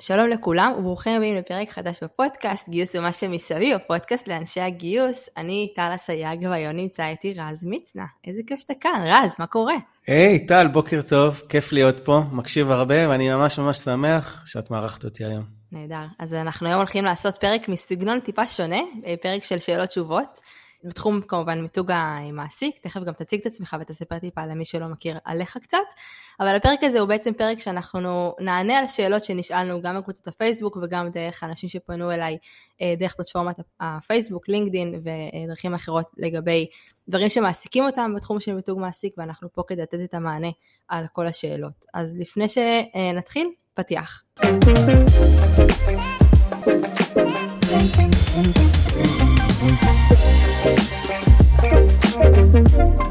שלום לכולם וברוכים הבאים לפרק חדש בפודקאסט גיוס ומה שמסביב, הפודקאסט לאנשי הגיוס. אני טל אסייג והיום נמצא איתי רז מצנע. איזה כיף שאתה כאן, רז, מה קורה? היי, hey, טל, בוקר טוב, כיף להיות פה, מקשיב הרבה ואני ממש ממש שמח שאת מארחת אותי היום. נהדר. אז אנחנו היום הולכים לעשות פרק מסגנון טיפה שונה, פרק של שאלות תשובות. בתחום כמובן מיתוג המעסיק, תכף גם תציג את עצמך ותספר טיפה למי שלא מכיר עליך קצת, אבל הפרק הזה הוא בעצם פרק שאנחנו נענה על שאלות שנשאלנו גם בקבוצת הפייסבוק וגם דרך אנשים שפנו אליי אה, דרך פלטפורמת הפייסבוק, לינקדין ודרכים אחרות לגבי דברים שמעסיקים אותם בתחום של מיתוג מעסיק ואנחנו פה כדי לתת את המענה על כל השאלות. אז לפני שנתחיל, פתיח. Thank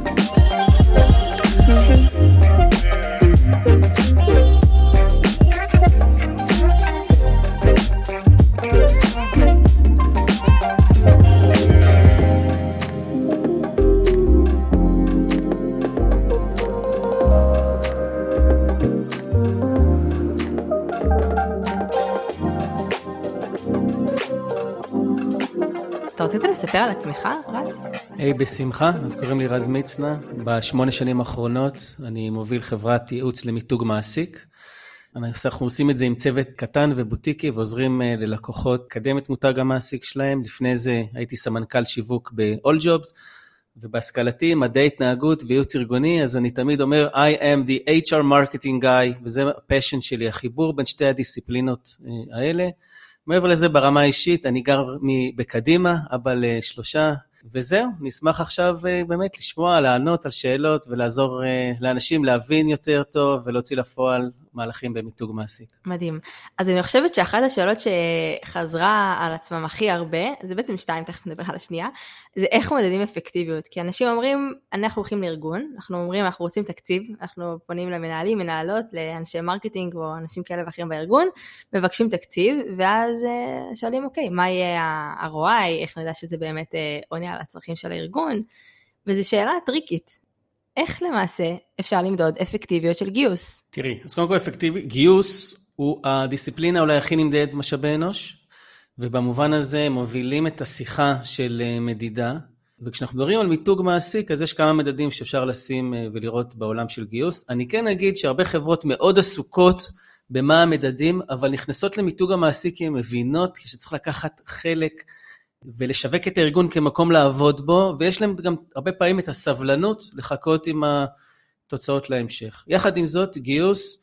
you. רצית לספר על עצמך, רז? היי, hey, בשמחה. אז קוראים לי רז מצנע. בשמונה שנים האחרונות אני מוביל חברת ייעוץ למיתוג מעסיק. אנחנו עושים את זה עם צוות קטן ובוטיקי ועוזרים אה, ללקוחות לקדם את מותג המעסיק שלהם. לפני זה הייתי סמנכ"ל שיווק ב-all jobs, ובהשכלתי מדעי התנהגות וייעוץ ארגוני, אז אני תמיד אומר I am the HR marketing guy, וזה הפשן שלי, החיבור בין שתי הדיסציפלינות אה, האלה. מעבר לזה, ברמה האישית, אני גר בקדימה, אבא לשלושה, וזהו, נשמח עכשיו אה, באמת לשמוע, לענות על שאלות ולעזור אה, לאנשים להבין יותר טוב ולהוציא לפועל מהלכים במיתוג מעסיק. מדהים. אז אני חושבת שאחת השאלות שחזרה על עצמם הכי הרבה, זה בעצם שתיים, תכף נדבר על השנייה, זה איך מודדים אפקטיביות. כי אנשים אומרים, אנחנו הולכים לארגון, אנחנו אומרים, אנחנו רוצים תקציב, אנחנו פונים למנהלים, מנהלות, לאנשי marketing או אנשים כאלה ואחרים בארגון, מבקשים תקציב, ואז אה, שואלים, אוקיי, מה יהיה ה-ROI, איך נדע שזה באמת עונה על הצרכים של הארגון, וזו שאלה טריקית. איך למעשה אפשר למדוד אפקטיביות של גיוס? תראי, אז קודם כל אפקטיבי, גיוס הוא הדיסציפלינה אולי הכי נמדדת משאבי אנוש, ובמובן הזה מובילים את השיחה של אה, מדידה. וכשאנחנו מדברים על מיתוג מעסיק, אז יש כמה מדדים שאפשר לשים אה, ולראות בעולם של גיוס. אני כן אגיד שהרבה חברות מאוד עסוקות במה המדדים, אבל נכנסות למיתוג המעסיק כי הן מבינות שצריך לקחת חלק ולשווק את הארגון כמקום לעבוד בו, ויש להם גם הרבה פעמים את הסבלנות לחכות עם התוצאות להמשך. יחד עם זאת, גיוס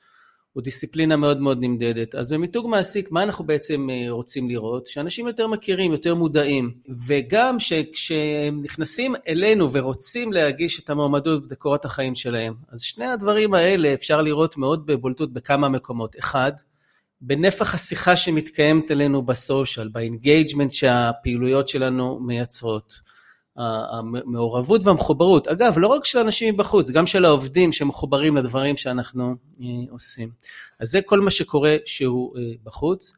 הוא דיסציפלינה מאוד מאוד נמדדת. אז במיתוג מעסיק, מה אנחנו בעצם אה, רוצים לראות? שאנשים יותר מכירים, יותר מודעים, וגם שכשהם נכנסים אלינו ורוצים להגיש את המועמדות וקורות החיים שלהם, אז שני הדברים האלה אפשר לראות מאוד בבולטות בכמה מקומות. אחד, בנפח השיחה שמתקיימת אלינו ב social, ב engagement שהפעילויות שלנו מייצרות. המעורבות והמחוברות, אגב, לא רק של אנשים מבחוץ, גם של העובדים שמחוברים לדברים שאנחנו אה, עושים. אז זה כל מה שקורה שהוא אה, בחוץ.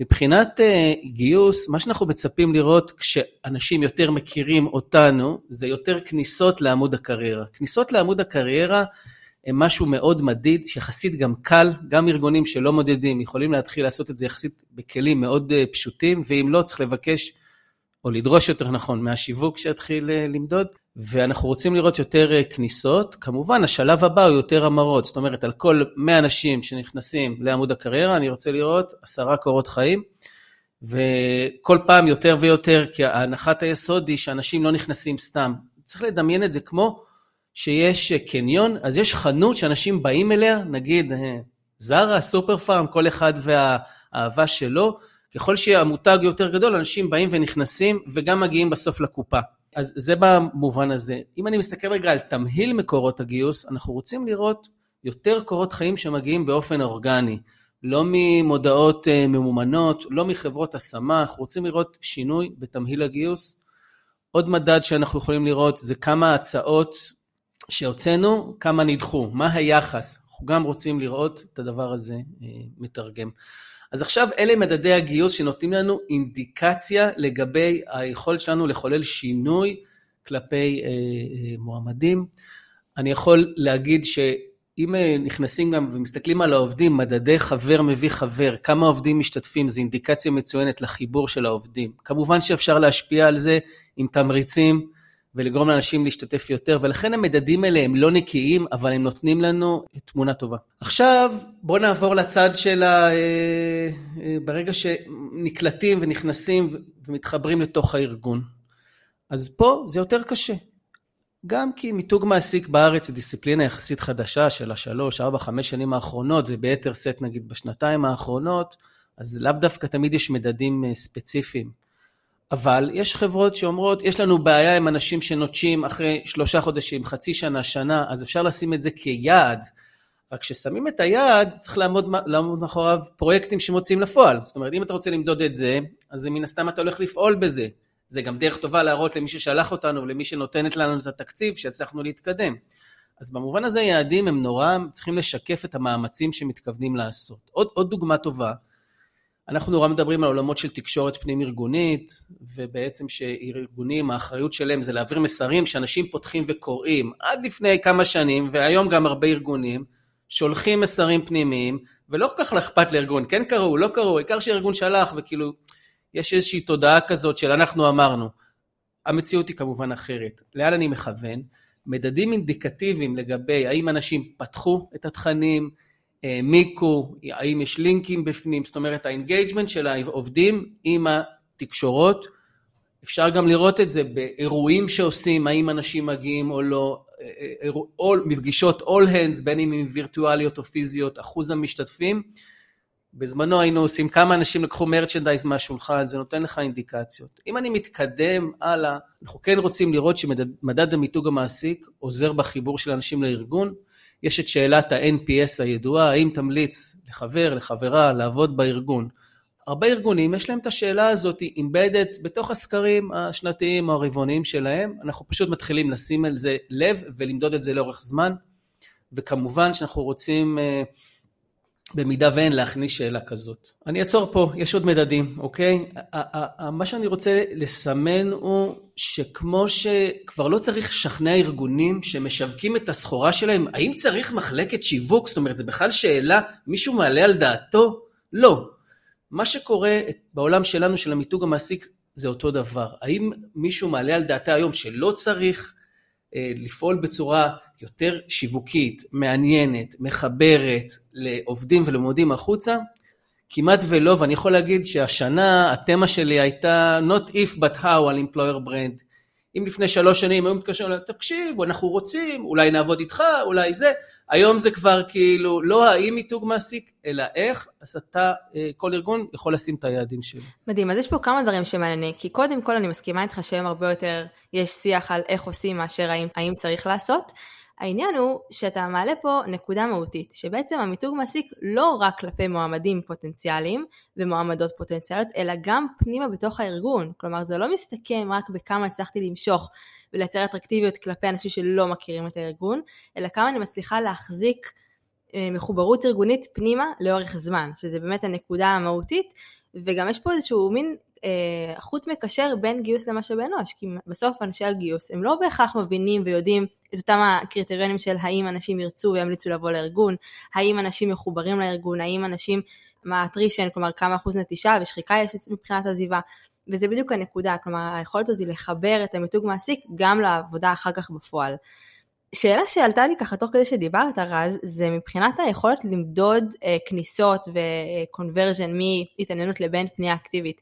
מבחינת אה, גיוס, מה שאנחנו מצפים לראות כשאנשים יותר מכירים אותנו, זה יותר כניסות לעמוד הקריירה. כניסות לעמוד הקריירה הם משהו מאוד מדיד, שיחסית גם קל, גם ארגונים שלא מודדים יכולים להתחיל לעשות את זה יחסית בכלים מאוד אה, פשוטים, ואם לא צריך לבקש, או לדרוש יותר נכון, מהשיווק שיתחיל אה, למדוד, ואנחנו רוצים לראות יותר אה, כניסות. כמובן, השלב הבא הוא יותר המרות, זאת אומרת, על כל 100 אנשים שנכנסים לעמוד הקריירה, אני רוצה לראות עשרה קורות חיים. וכל פעם יותר ויותר, כי הנחת היסוד היא שאנשים לא נכנסים סתם. צריך לדמיין את זה כמו שיש קניון, אז יש חנות שאנשים באים אליה, נגיד אה, זרה, סופר פארם, כל אחד והאהבה שלו. ככל שהמותג יותר גדול, אנשים באים ונכנסים וגם מגיעים בסוף לקופה. אז זה במובן הזה. אם אני מסתכל רגע על תמהיל מקורות הגיוס, אנחנו רוצים לראות יותר קורות חיים שמגיעים באופן אורגני. לא ממודעות אה, ממומנות, לא מחברות השמה, אנחנו רוצים לראות שינוי בתמהיל הגיוס. עוד מדד שאנחנו יכולים לראות זה כמה הצעות שהוצאנו, כמה נדחו, מה היחס. אנחנו גם רוצים לראות את הדבר הזה אה, מתרגם. אז עכשיו אלה מדדי הגיוס שנותנים לנו אינדיקציה לגבי היכולת שלנו לחולל שינוי כלפי אה, אה, מועמדים. אני יכול להגיד אם אה, נכנסים גם ומסתכלים על העובדים, מדדי חבר מביא חבר, כמה עובדים משתתפים, זו אינדיקציה מצוינת לחיבור של העובדים. כמובן שאפשר להשפיע על זה עם תמריצים ולגרום לאנשים להשתתף יותר, ולכן המדדים האלה הם לא נקיים, אבל הם נותנים לנו תמונה טובה. עכשיו, בואו נעבור לצד של ה... אה, אה, ברגע שנקלטים ונכנסים ומתחברים לתוך הארגון. אז פה זה יותר קשה. גם כי מיתוג מעסיק בארץ זה דיסציפלינה יחסית חדשה של השלוש, ארבע, חמש שנים האחרונות, וביתר שאת נגיד בשנתיים האחרונות, אז לאו דווקא תמיד יש מדדים אה, ספציפיים. אבל יש חברות שאומרות, יש לנו בעיה עם אנשים שנוטשים אחרי שלושה חודשים, חצי שנה, שנה, אז אפשר לשים את זה כיעד. רק כששמים את היעד, צריך לעמוד, לעמוד מאחוריו פרויקטים שמוציאים לפועל. זאת אומרת, אם אתה רוצה למדוד את זה, אז מן הסתם אתה הולך לפעול בזה. זה גם דרך טובה להראות למי ששלח אותנו ולמי שנותנת לנו את התקציב שהצלחנו להתקדם. אז במובן הזה יעדים הם נורא צריכים לשקף את המאמצים שמתכוונים לעשות. עוד, עוד דוגמה טובה, אנחנו נורא מדברים על עולמות של תקשורת פנים ארגונית, ובעצם שארגונים, האחריות שלהם זה להעביר מסרים שאנשים פותחים וקוראים. עד לפני כמה שנים, והיום גם הרבה ארגונים, שולחים מסרים פנימיים, ולא כל כך אכפת לארגון, כן קראו, לא קראו, העיקר שארגון שלח, וכאילו, יש איזושהי תודעה כזאת של אנחנו אמרנו. המציאות היא כמובן אחרת. לאן אני מכוון? מדדים אינדיקטיביים לגבי האם אנשים פתחו את התכנים, העמיקו, האם יש לינקים בפנים, זאת אומרת ה engagement של העובדים עם התקשורות. אפשר גם לראות את זה באירועים שעושים, האם אנשים מגיעים או לא, או, פגישות all hands, בין אם הן וירטואליות או פיזיות, אחוז המשתתפים. בזמנו היינו עושים כמה אנשים לקחו merchandise מהשולחן, זה נותן לך אינדיקציות. אם אני מתקדם הלאה, אנחנו כן רוצים לראות שמדד המיתוג המעסיק עוזר בחיבור של אנשים לארגון. יש את שאלת ה-NPS הידועה, האם תמליץ לחבר, לחברה, לעבוד בארגון. הרבה ארגונים יש להם את השאלה הזאת אימבדד בתוך הסקרים השנתיים או הרבעוניים שלהם, אנחנו פשוט מתחילים לשים על זה לב ולמדוד את זה לאורך זמן, וכמובן שאנחנו רוצים uh, במידה ואין להכניס שאלה כזאת. אני אעצור פה, יש עוד מדדים, אוקיי? מה שאני רוצה לסמן הוא שכמו שכבר לא צריך לשכנע ארגונים שמשווקים את הסחורה שלהם, האם צריך מחלקת שיווק? זאת אומרת, זה בכלל שאלה, מישהו מעלה על דעתו? לא. מה שקורה בעולם שלנו, של המיתוג המעסיק, זה אותו דבר. האם מישהו מעלה על דעתה היום שלא צריך אה, לפעול בצורה יותר שיווקית, מעניינת, מחברת לעובדים ולמודים החוצה? כמעט ולא, ואני יכול להגיד שהשנה התמה שלי הייתה not if but how על employer brand. אם לפני שלוש שנים היו מתקשרים, תקשיב, אנחנו רוצים, אולי נעבוד איתך, אולי זה, היום זה כבר כאילו לא האם מיתוג מעסיק, אלא איך, אז אתה, אה, כל ארגון יכול לשים את היעדים שלו. מדהים, אז יש פה כמה דברים שמעניינים, כי קודם כל אני מסכימה איתך שהיום הרבה יותר יש שיח על איך עושים מאשר האם, האם צריך לעשות. העניין הוא שאתה מעלה פה נקודה מהותית, שבעצם המיתוג מעסיק לא רק כלפי מועמדים פוטנציאליים ומועמדות פוטנציאליות, אלא גם פנימה בתוך הארגון. כלומר, זה לא מסתכם רק בכמה הצלחתי למשוך ולייצר אטרקטיביות כלפי אנשים שלא מכירים את הארגון, אלא כמה אני מצליחה להחזיק אה, מחוברות ארגונית פנימה לאורך זמן, שזה באמת הנקודה המהותית, וגם יש פה איזשהו מין אה, חוט מקשר בין גיוס למשאבי אנוש, כי בסוף אנשי הגיוס הם לא בהכרח מבינים ויודעים את אותם הקריטריונים של האם אנשים ירצו וימליצו לבוא לארגון, האם אנשים מחוברים לארגון, האם אנשים, מה הטרישן, כלומר כמה אחוז נטישה ושחיקה יש מבחינת עזיבה, וזה בדיוק הנקודה, כלומר היכולת הזאת לחבר את המיתוג מעסיק גם לעבודה אחר כך בפועל. שאלה שעלתה לי ככה תוך כדי שדיברת רז, זה מבחינת היכולת למדוד אה, כניסות וקונברג'ן מהתעניינות לבין פנייה אקטיבית.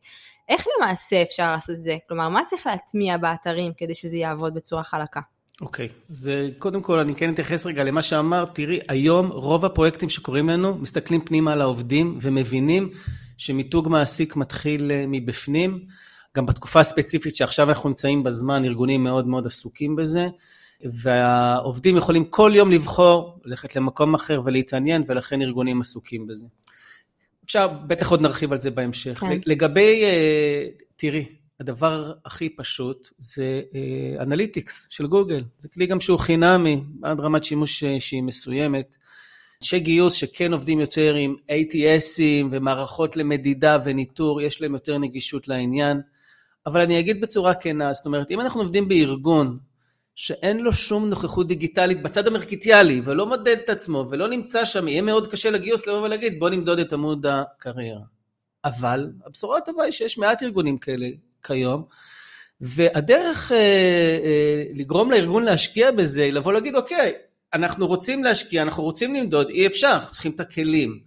איך למעשה אפשר לעשות את זה? כלומר, מה צריך להטמיע באתרים כדי שזה יעבוד בצורה חלקה? אוקיי, okay. אז קודם כל אני כן אתייחס רגע למה שאמרת, תראי, היום רוב הפרויקטים שקורים לנו מסתכלים פנימה על העובדים ומבינים שמיתוג מעסיק מתחיל אה, מבפנים. גם בתקופה הספציפית שעכשיו אנחנו נמצאים בזמן, ארגונים מאוד מאוד עסוקים בזה, והעובדים יכולים כל יום לבחור ללכת למקום אחר ולהתעניין, ולכן ארגונים עסוקים בזה. אפשר, בטח עוד נרחיב על זה בהמשך. כן. לגבי, אה, תראי, הדבר הכי פשוט זה אנליטיקס של גוגל. זה כלי גם שהוא חינמי, עד רמת שימוש אה, שהיא מסוימת. אנשי גיוס שכן עובדים יותר עם ATSים ומערכות למדידה וניטור, יש להם יותר נגישות לעניין. אבל אני אגיד בצורה כנה, זאת אומרת, אם אנחנו עובדים בארגון שאין לו שום נוכחות דיגיטלית בצד המרקיטיאלי, ולא מודד את עצמו, ולא נמצא שם, יהיה מאוד קשה לגיוס לבוא ולהגיד, בוא נמדוד את עמוד הקריירה. אבל הבשורה הטובה היא שיש מעט ארגונים כאלה כיום, והדרך אה, אה, לגרום לארגון להשקיע בזה היא לבוא להגיד, אוקיי, אנחנו רוצים להשקיע, אנחנו רוצים למדוד, אי אפשר, אנחנו צריכים את הכלים.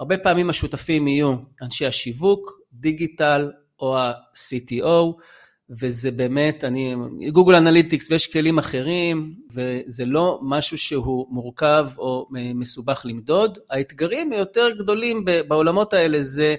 הרבה פעמים השותפים יהיו אנשי השיווק, דיגיטל או ה-CTO, וזה באמת, אני, גוגל אנליטיקס ויש כלים אחרים, וזה לא משהו שהוא מורכב או מסובך למדוד. האתגרים היותר גדולים בעולמות האלה זה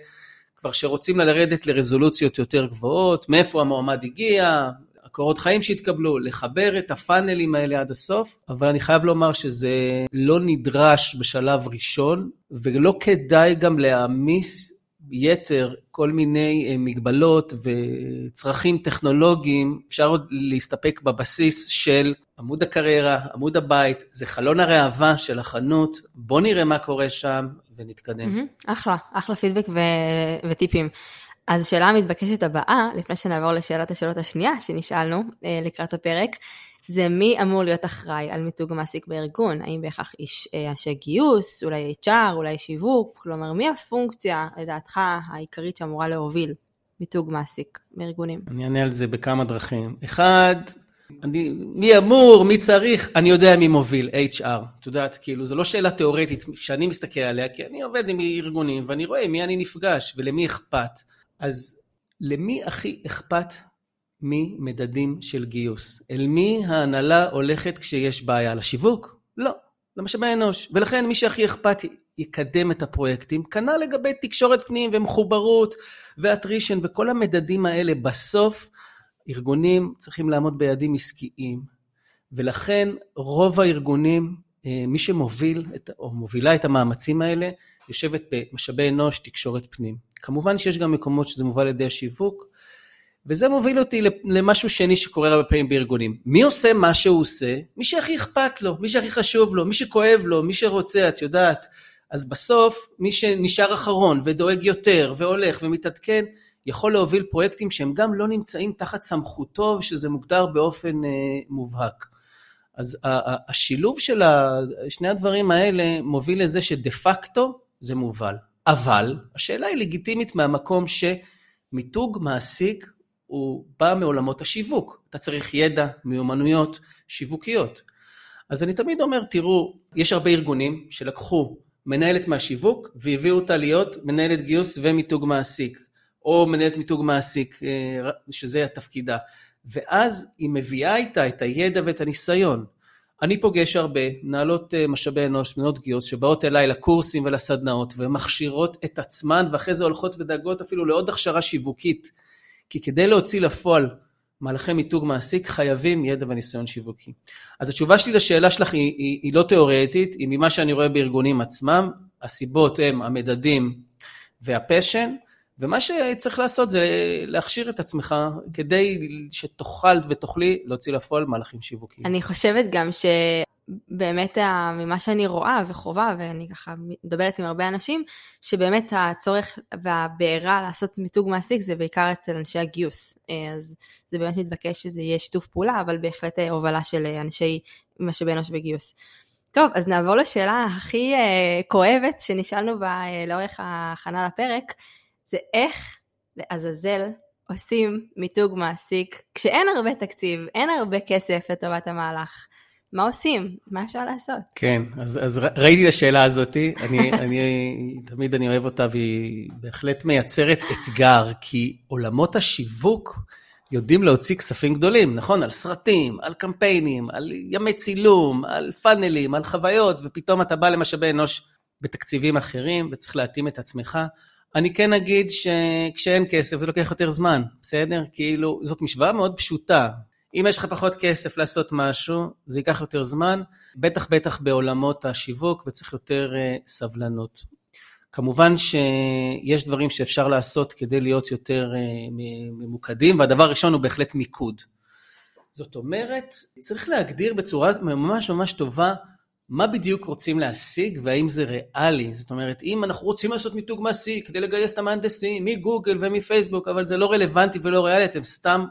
כבר שרוצים לרדת לרזולוציות יותר גבוהות, מאיפה המועמד הגיע, הקורות חיים שהתקבלו, לחבר את הפאנלים האלה עד הסוף, אבל אני חייב לומר שזה לא נדרש בשלב ראשון, ולא כדאי גם להעמיס יתר כל מיני אה, מגבלות וצרכים טכנולוגיים, אפשר עוד להסתפק בבסיס של עמוד הקריירה, עמוד הבית, זה חלון הראווה של החנות, בוא נראה מה קורה שם ונתקדם. Mm-hmm, אחלה, אחלה פידבק ו- וטיפים. אז השאלה המתבקשת הבאה, לפני שנעבור לשאלת השאלות השנייה שנשאלנו אה, לקראת הפרק, זה מי אמור להיות אחראי על מיתוג מעסיק בארגון, האם בהכרח איש אה, אנשי גיוס, אולי HR, אולי שיווק, כלומר מי הפונקציה לדעתך העיקרית שאמורה להוביל מיתוג מעסיק בארגונים? אני אענה על זה בכמה דרכים. אחד, אני, מי אמור, מי צריך, אני יודע מי מוביל, HR. את יודעת, כאילו, זו לא שאלה תיאורטית שאני מסתכל עליה, כי אני עובד עם ארגונים ואני רואה מי אני נפגש ולמי אכפת. אז למי הכי אכפת ממדדים של גיוס? אל מי ההנהלה הולכת כשיש בעיה? לשיווק? לא, למשאבי אנוש. ולכן מי שהכי אכפת יקדם את הפרויקטים. כנ"ל לגבי תקשורת פנים ומחוברות ואטרישן וכל המדדים האלה. בסוף ארגונים צריכים לעמוד ביעדים עסקיים. ולכן רוב הארגונים, אה, מי שמוביל את, או מובילה את המאמצים האלה, יושבת במשאבי אנוש, תקשורת פנים. כמובן שיש גם מקומות שזה מובל על ידי השיווק, וזה מוביל אותי למשהו שני שקורה הרבה פעמים בארגונים. מי עושה מה שהוא עושה? מי שהכי אכפת לו, מי שהכי חשוב לו, מי שכואב לו, מי שרוצה, את יודעת. אז בסוף, מי שנשאר אחרון ודואג יותר והולך ומתעדכן, יכול להוביל פרויקטים שהם גם לא נמצאים תחת סמכותו ושזה מוגדר באופן אה, מובהק. אז השילוב של שני הדברים האלה מוביל לזה שדה פקטו זה מובל. אבל השאלה היא לגיטימית מהמקום שמיתוג מעסיק הוא בא מעולמות השיווק. אתה צריך ידע, מיומנויות שיווקיות. אז אני תמיד אומר, תראו, יש הרבה ארגונים שלקחו מנהלת מהשיווק והביאו אותה להיות מנהלת גיוס ומיתוג מעסיק, או מנהלת מיתוג מעסיק, אה, שזה תפקידה. ואז היא מביאה איתה את הידע ואת הניסיון. אני פוגש הרבה מנהלות אה, משאבי אנוש, מנהלות גיוס, שבאות אליי לקורסים ולסדנאות ומכשירות את עצמן ואחרי זה הולכות ודאגות אפילו לעוד הכשרה שיווקית. כי כדי להוציא לפועל מהלכי מיתוג מעסיק חייבים ידע וניסיון שיווקי. אז התשובה שלי לשאלה שלך היא, היא, היא לא תיאורטית, היא ממה שאני רואה בארגונים עצמם, הסיבות הם המדדים והפשן, ומה שצריך לעשות זה להכשיר את עצמך כדי שתוכל ותוכלי להוציא לפועל מהלכים שיווקיים. אני חושבת גם שבאמת ממה שאני רואה וחובה, ואני ככה מדברת עם הרבה אנשים, שבאמת הצורך והבעירה לעשות מיתוג מעסיק זה בעיקר אצל אנשי הגיוס. אז זה באמת מתבקש שזה יהיה שיתוף פעולה, אבל בהחלט הובלה של אנשי משאבי אנוש וגיוס. טוב, אז נעבור לשאלה הכי כואבת שנשאלנו בה לאורך ההכנה לפרק. זה איך לעזאזל עושים מיתוג מעסיק כשאין הרבה תקציב, אין הרבה כסף לטובת המהלך. מה עושים? מה אפשר לעשות? כן, אז, אז ראיתי את השאלה הזאת, אני, אני, תמיד אני אוהב אותה והיא בהחלט מייצרת אתגר, כי עולמות השיווק יודעים להוציא כספים גדולים, נכון? על סרטים, על קמפיינים, על ימי צילום, על פאנלים, על חוויות, ופתאום אתה בא למשאבי אנוש בתקציבים אחרים וצריך להתאים את עצמך. אני כן אגיד שכשאין כסף זה לוקח יותר זמן, בסדר? כאילו, זאת משוואה מאוד פשוטה. אם יש לך פחות כסף לעשות משהו, זה ייקח יותר זמן, בטח בטח בעולמות השיווק וצריך יותר uh, סבלנות. כמובן שיש דברים שאפשר לעשות כדי להיות יותר uh, ממוקדים, והדבר הראשון הוא בהחלט מיקוד. זאת אומרת, צריך להגדיר בצורה ממש ממש טובה מה בדיוק רוצים להשיג והאם זה ריאלי. זאת אומרת, אם אנחנו רוצים לעשות מיתוג מעשי כדי לגייס את המהנדסים מגוגל ומפייסבוק, אבל זה לא רלוונטי ולא ריאלי, אתם סתם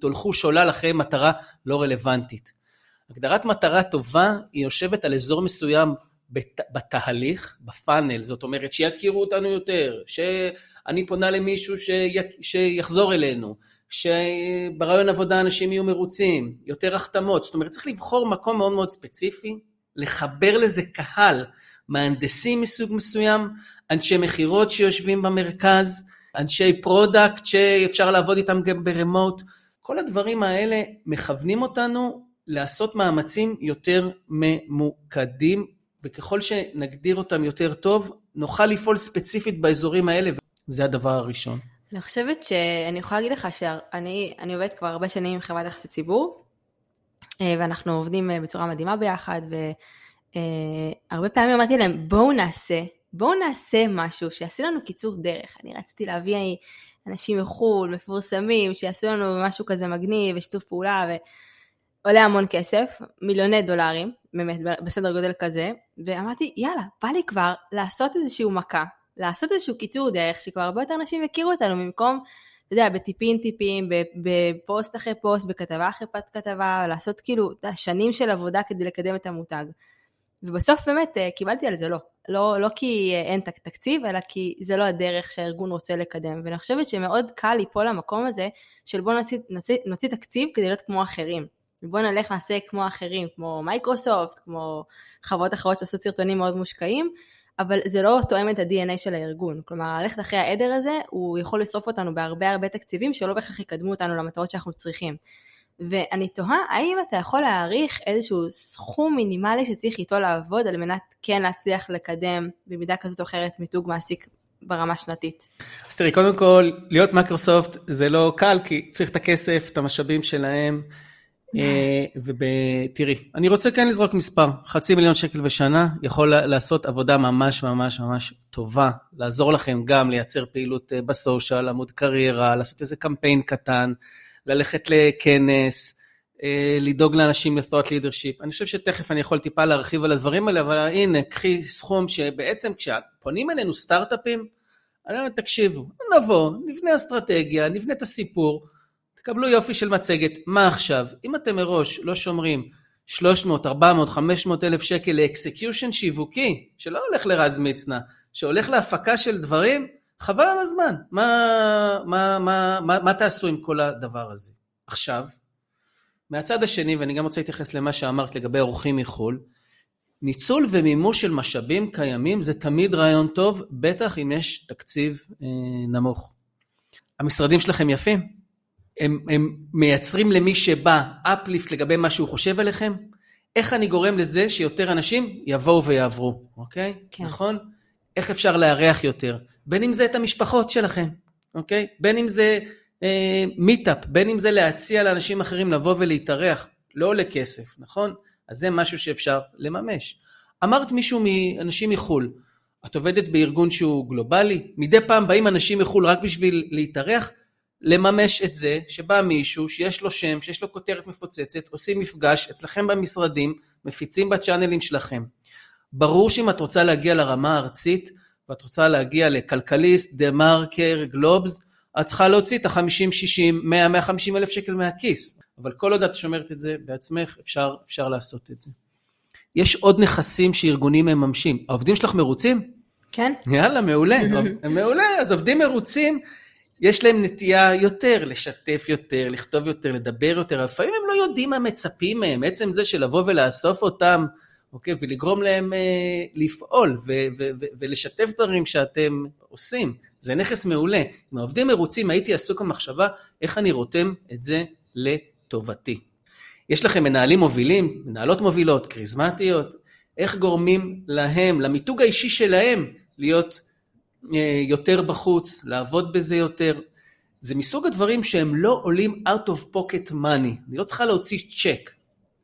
תולכו שולל אחרי מטרה לא רלוונטית. הגדרת מטרה טובה היא יושבת על אזור מסוים בת, בתהליך, בפאנל, זאת אומרת שיכירו אותנו יותר, שאני פונה למישהו שי, שיחזור אלינו, שברעיון עבודה אנשים יהיו מרוצים, יותר החתמות, זאת אומרת צריך לבחור מקום מאוד מאוד ספציפי, לחבר לזה קהל, מהנדסים מסוג מסוים, אנשי מכירות שיושבים במרכז, אנשי product שאפשר לעבוד איתם גם ב remote, כל הדברים האלה מכוונים אותנו לעשות מאמצים יותר ממוקדים, וככל שנגדיר אותם יותר טוב, נוכל לפעול ספציפית באזורים האלה, וזה הדבר הראשון. אני חושבת שאני יכולה להגיד לך שאני עובדת כבר הרבה שנים עם חברת יחסי ציבור, אה, ואנחנו עובדים אה, בצורה מדהימה ביחד, והרבה אה, פעמים אמרתי להם, בואו נעשה, בואו נעשה משהו שיעשו לנו קיצור דרך. אני רציתי להביא אנשים מחו"ל, מפורסמים, שיעשו לנו משהו כזה מגניב ושיתוף פעולה, ועולה המון כסף, מיליוני דולרים, באמת, בסדר גודל כזה, ואמרתי, יאללה, בא לי כבר לעשות איזשהו מכה, לעשות איזשהו קיצור דרך, שכבר הרבה יותר אנשים יכירו אותנו, במקום, אתה יודע, בטיפין טיפין, בפוסט אחרי פוסט, בכתבה אחרי כתבה, לעשות כאילו שנים של עבודה כדי לקדם את המותג. ובסוף באמת אה, קיבלתי על זה לא. לא, לא כי אה, אין תקציב, אלא כי זה לא הדרך שהארגון רוצה לקדם. ואני חושבת שמאוד קל ליפול למקום הזה של בוא נוציא, נוציא, נוציא תקציב כדי להיות כמו אחרים. ובוא נלך נעשה כמו אחרים, כמו מייקרוסופט, כמו חברות אחרות שעושות סרטונים מאוד מושקעים, אבל זה לא תואם את ה-DNA של הארגון. כלומר, ללכת אחרי העדר הזה, הוא יכול לשרוף אותנו בהרבה הרבה תקציבים שלא בהכרח יקדמו אותנו למטרות שאנחנו צריכים. ואני תוהה, האם אתה יכול להעריך איזשהו סכום מינימלי שצריך איתו לעבוד על מנת כן להצליח לקדם במידה כזאת או אחרת מיתוג מעסיק ברמה שנתית? אז תראי, קודם כל, להיות מייקרוסופט זה לא קל, כי צריך את הכסף, את המשאבים שלהם. אה, ותראי, אני רוצה כן לזרוק מספר, חצי מיליון שקל בשנה יכול לעשות עבודה ממש ממש ממש טובה, לעזור לכם גם לייצר פעילות אה, בסושיאל, עמוד קריירה, לעשות איזה קמפיין קטן, ללכת לכנס, אה, לדאוג לאנשים לת'וט לידרשיפ. אני חושב שתכף אני יכול טיפה להרחיב על הדברים האלה, אבל הנה, קחי סכום שבעצם כשפונים אלינו סטארט-אפים, אני אומר, תקשיבו, נבוא, נבנה אסטרטגיה, נבנה את הסיפור, תקבלו יופי של מצגת, מה עכשיו? אם אתם מראש לא שומרים 300, 400, 500 אלף שקל לאקסקיושן שיווקי, שלא הולך לרז מצנע, שהולך להפקה של דברים, חבל על הזמן. מה, מה, מה, מה, מה תעשו עם כל הדבר הזה? עכשיו, מהצד השני, ואני גם רוצה להתייחס למה שאמרת לגבי אורחים מחו"ל, ניצול ומימוש של משאבים קיימים זה תמיד רעיון טוב, בטח אם יש תקציב אה, נמוך. המשרדים שלכם יפים? הם, הם מייצרים למי שבא אפליפט לגבי מה שהוא חושב עליכם? איך אני גורם לזה שיותר אנשים יבואו ויעברו, אוקיי? כן. נכון? איך אפשר לארח יותר? בין אם זה את המשפחות שלכם, אוקיי? בין אם זה אה, מיטאפ, בין אם זה להציע לאנשים אחרים לבוא ולהתארח, לא עולה כסף, נכון? אז זה משהו שאפשר לממש. אמרת מישהו מאנשים מחו"ל, את עובדת בארגון שהוא גלובלי, מדי פעם באים אנשים מחו"ל רק בשביל להתארח, לממש את זה שבא מישהו שיש לו שם, שיש לו כותרת מפוצצת, עושים מפגש אצלכם במשרדים, מפיצים בצ'אנלים שלכם. ברור שאם את רוצה להגיע לרמה הארצית, ואת רוצה להגיע לכלכליסט, דה מרקר, גלובס, את צריכה להוציא את ה-50, 60, 100, 150 אלף שקל מהכיס. אבל כל עוד את שומרת את זה בעצמך, אפשר, אפשר לעשות את זה. יש עוד נכסים שארגונים מממשים. העובדים שלך מרוצים? כן. יאללה, מעולה. מעולה, אז עובדים מרוצים, יש להם נטייה יותר לשתף יותר, לכתוב יותר, לדבר יותר, לפעמים הם לא יודעים מה מצפים מהם, עצם זה של לבוא ולאסוף אותם, אוקיי, ולגרום להם אה, לפעול ו- ו- ו- ולשתף דברים שאתם עושים, זה נכס מעולה. אם העובדים מרוצים, הייתי עסוק במחשבה איך אני רותם את זה לטובתי. יש לכם מנהלים מובילים, מנהלות מובילות, כריזמטיות, איך גורמים להם, למיתוג האישי שלהם, להיות אה, יותר בחוץ, לעבוד בזה יותר. זה מסוג הדברים שהם לא עולים out of pocket money. אני לא צריכה להוציא צ'ק,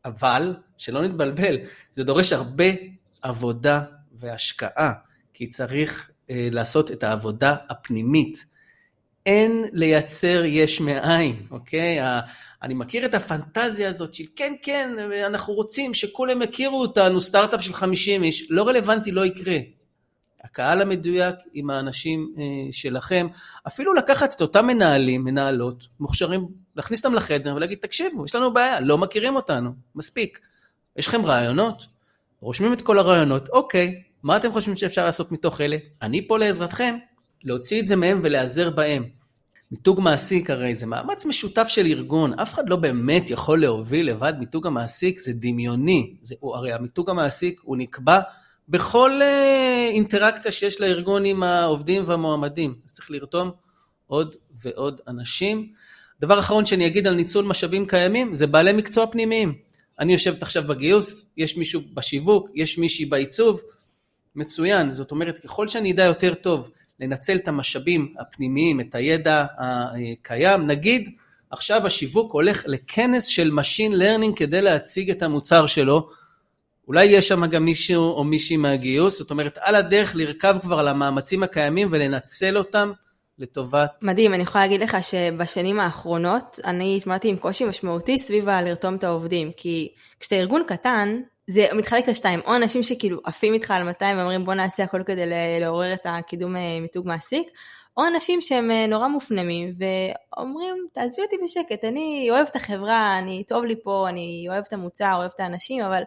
אבל, שלא נתבלבל, זה דורש הרבה עבודה והשקעה, כי צריך אה, לעשות את העבודה הפנימית. אין לייצר יש מאין, אוקיי? אני מכיר את הפנטזיה הזאת של כן, כן, אנחנו רוצים שכולם יכירו אותנו, סטארט-אפ של 50 איש, לא רלוונטי, לא יקרה. הקהל המדויק עם האנשים אה, שלכם. אפילו לקחת את אותם מנהלים, מנהלות, מוכשרים, להכניס אותם לחדר ולהגיד, תקשיבו, יש לנו בעיה, לא מכירים אותנו, מספיק. יש לכם רעיונות? רושמים את כל הרעיונות, אוקיי, מה אתם חושבים שאפשר לעשות מתוך אלה? אני פה לעזרתכם, להוציא את זה מהם ולהיעזר בהם. מיתוג מעסיק הרי זה מאמץ משותף של ארגון, אף אחד לא באמת יכול להוביל לבד מיתוג המעסיק, זה דמיוני, זה, הוא, הרי המיתוג המעסיק הוא נקבע בכל אה, אינטראקציה שיש לארגון עם העובדים והמועמדים, אז צריך לרתום עוד ועוד אנשים. דבר אחרון שאני אגיד על ניצול משאבים קיימים, זה בעלי מקצוע פנימיים. אני יושבת עכשיו בגיוס, יש מישהו בשיווק, יש מישהי בעיצוב, מצוין. זאת אומרת, ככל שאני אדע יותר טוב לנצל את המשאבים הפנימיים, את הידע הקיים, נגיד עכשיו השיווק הולך לכנס של Machine Learning כדי להציג את המוצר שלו, אולי יש שם גם מישהו או מישהי מהגיוס, זאת אומרת על הדרך לרכב כבר על המאמצים הקיימים ולנצל אותם לטובת... מדהים, אני יכולה להגיד לך שבשנים האחרונות אני התמודדתי עם קושי משמעותי סביב הלרתום את העובדים, כי כשאתה ארגון קטן, זה מתחלק לשתיים, או אנשים שכאילו עפים איתך על 200 ואומרים בוא נעשה הכל כדי לעורר את הקידום אה, מיתוג מעסיק, או אנשים שהם אה, נורא מופנמים ואומרים תעזבי אותי בשקט, אני אוהב את החברה, אני טוב לי פה, אני אוהב את המוצר, אוהב את האנשים, אבל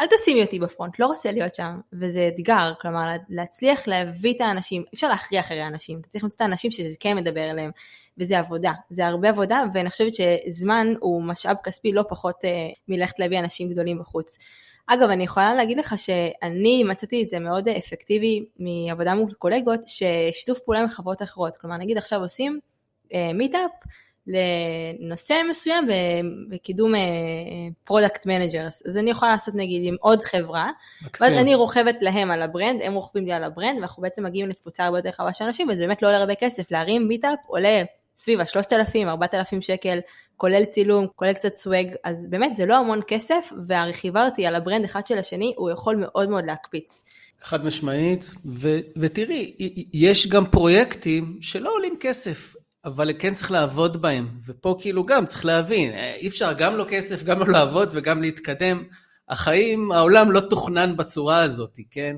אל תשימי אותי בפרונט, לא רוצה להיות שם, וזה אתגר, כלומר להצליח להביא את האנשים, אי אפשר להכריח הרי אנשים, אתה צריך למצוא את האנשים שזה כן מדבר אליהם, וזה עבודה, זה הרבה עבודה, ואני חושבת שזמן הוא משאב כספי לא פחות אה, מללכת להביא אנשים גדולים בחוץ. אגב, אני יכולה להגיד לך שאני מצאתי את זה מאוד אפקטיבי מעבודה מול קולגות, ששיתוף פעולה עם חברות אחרות, כלומר נגיד עכשיו עושים מיטאפ, אה, לנושא מסוים בקידום product managers. אז אני יכולה לעשות נגיד עם עוד חברה, מקסים. ואז אני רוכבת להם על ה brand, הם רוכבים לי על ה brand, ואנחנו בעצם מגיעים לקבוצה הרבה יותר רחבה של אנשים, וזה באמת לא עולה הרבה כסף, להרים מיטאפ עולה סביב ה-3,000, 4,000 שקל, כולל צילום, כולל קצת swag, אז באמת זה לא המון כסף, והרכיבה הזאתי על ה brand אחד של השני, הוא יכול מאוד מאוד להקפיץ. חד משמעית, ו- ותראי, יש גם פרויקטים שלא עולים כסף. אבל כן צריך לעבוד בהם, ופה כאילו גם צריך להבין, אי אפשר גם לא כסף, גם לא לעבוד וגם להתקדם. החיים, העולם לא תוכנן בצורה הזאת, כן?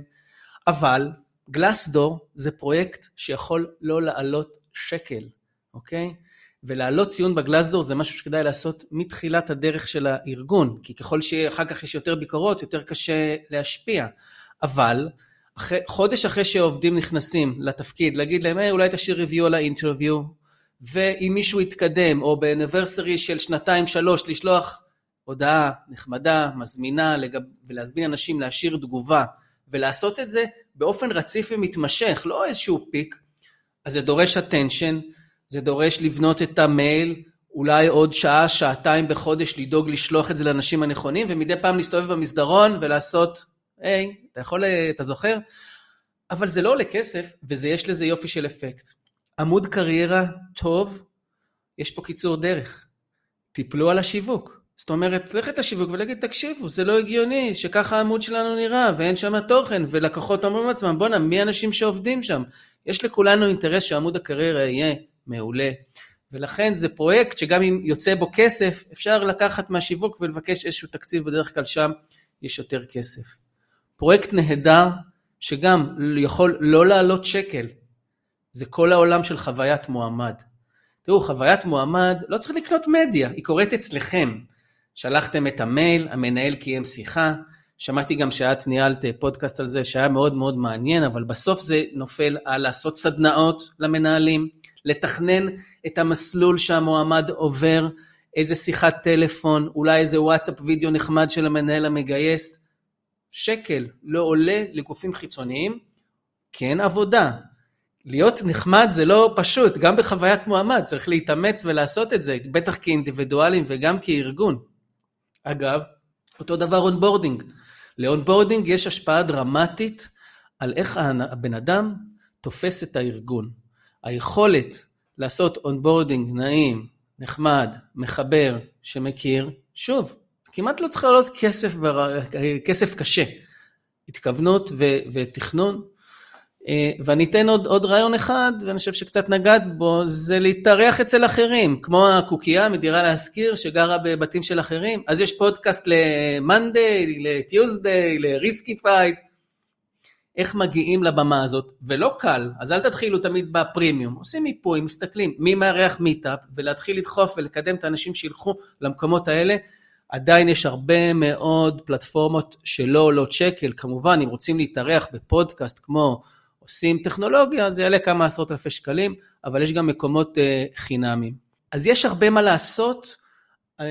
אבל גלסדור זה פרויקט שיכול לא לעלות שקל, אוקיי? ולהעלות ציון בגלסדור זה משהו שכדאי לעשות מתחילת הדרך של הארגון, כי ככל שאחר כך יש יותר ביקורות, יותר קשה להשפיע. אבל אחרי, חודש אחרי שהעובדים נכנסים לתפקיד, להגיד להם, hey, אולי תשאיר ריוויו על האינטרוויו, ואם מישהו יתקדם, או באניברסרי של שנתיים שלוש, לשלוח הודעה נחמדה, מזמינה, לגב... ולהזמין אנשים להשאיר תגובה, ולעשות את זה באופן רציף ומתמשך, לא איזשהו פיק, אז זה דורש attention, זה דורש לבנות את המייל, אולי עוד שעה, שעתיים בחודש לדאוג לשלוח את זה לאנשים הנכונים, ומדי פעם להסתובב במסדרון ולעשות, היי, אתה יכול, אתה זוכר? אבל זה לא עולה כסף, ויש לזה יופי של אפקט. עמוד קריירה טוב, יש פה קיצור דרך. תיפלו על השיווק. זאת אומרת, ללכת לשיווק ולהגיד, תקשיבו, זה לא הגיוני שככה העמוד שלנו נראה, ואין שם תוכן, ולקוחות אומרים לעצמם, בואנה, מי האנשים שעובדים שם? יש לכולנו אינטרס שעמוד הקריירה יהיה מעולה. ולכן זה פרויקט שגם אם יוצא בו כסף, אפשר לקחת מהשיווק ולבקש איזשהו תקציב, בדרך כלל שם יש יותר כסף. פרויקט נהדר, שגם יכול לא לעלות שקל, זה כל העולם של חוויית מועמד. תראו, חוויית מועמד, לא צריך לקנות מדיה, היא קורית אצלכם. שלחתם את המייל, המנהל קיים שיחה, שמעתי גם שאת ניהלת פודקאסט על זה שהיה מאוד מאוד מעניין, אבל בסוף זה נופל על לעשות סדנאות למנהלים, לתכנן את המסלול שהמועמד עובר, איזה שיחת טלפון, אולי איזה וואטסאפ וידאו נחמד של המנהל המגייס. שקל לא עולה לגופים חיצוניים, כן עבודה, להיות נחמד זה לא פשוט, גם בחוויית מועמד צריך להתאמץ ולעשות את זה, בטח כאינדיבידואלים וגם כארגון. אגב, אותו דבר onboarding. ל onboarding יש השפעה דרמטית על איך הבן אדם תופס את הארגון. היכולת לעשות onboarding נעים, נחמד, מחבר, שמכיר, שוב, כמעט לא צריך לעלות כסף, כסף קשה. התכוונות ו- ותכנון ואני אתן עוד, עוד רעיון אחד, ואני חושב שקצת נגעת בו, זה להתארח אצל אחרים, כמו הקוקייה מדירה להשכיר שגרה בבתים של אחרים, אז יש פודקאסט ל-Monday, ל-Tuesday, ל-Risky Fight. איך מגיעים לבמה הזאת, ולא קל, אז אל תתחילו תמיד בפרימיום, עושים מיפוי, מסתכלים. מי מארח מיטאפ, ולהתחיל לדחוף ולקדם את האנשים שילכו למקומות האלה. עדיין יש הרבה מאוד פלטפורמות שלא עולות שקל, כמובן אם רוצים להתארח בפודקאסט כמו עושים טכנולוגיה, זה יעלה כמה עשרות אלפי שקלים, אבל יש גם מקומות uh, חינמיים. אז יש הרבה מה לעשות, uh,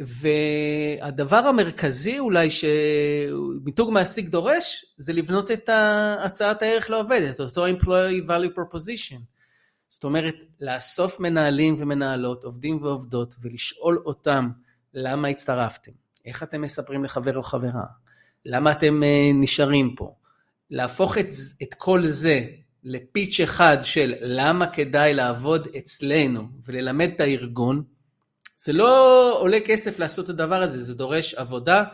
והדבר המרכזי אולי שמיתוג מעסיק דורש, זה לבנות את הצעת הערך לעובד, את אותו employee value proposition. זאת אומרת, לאסוף מנהלים ומנהלות, עובדים ועובדות, ולשאול אותם למה הצטרפתם, איך אתם מספרים לחבר או חברה, למה אתם uh, נשארים פה, להפוך את, את כל זה לפיץ' אחד של למה כדאי לעבוד אצלנו וללמד את הארגון, זה לא עולה כסף לעשות את הדבר הזה, זה דורש עבודה.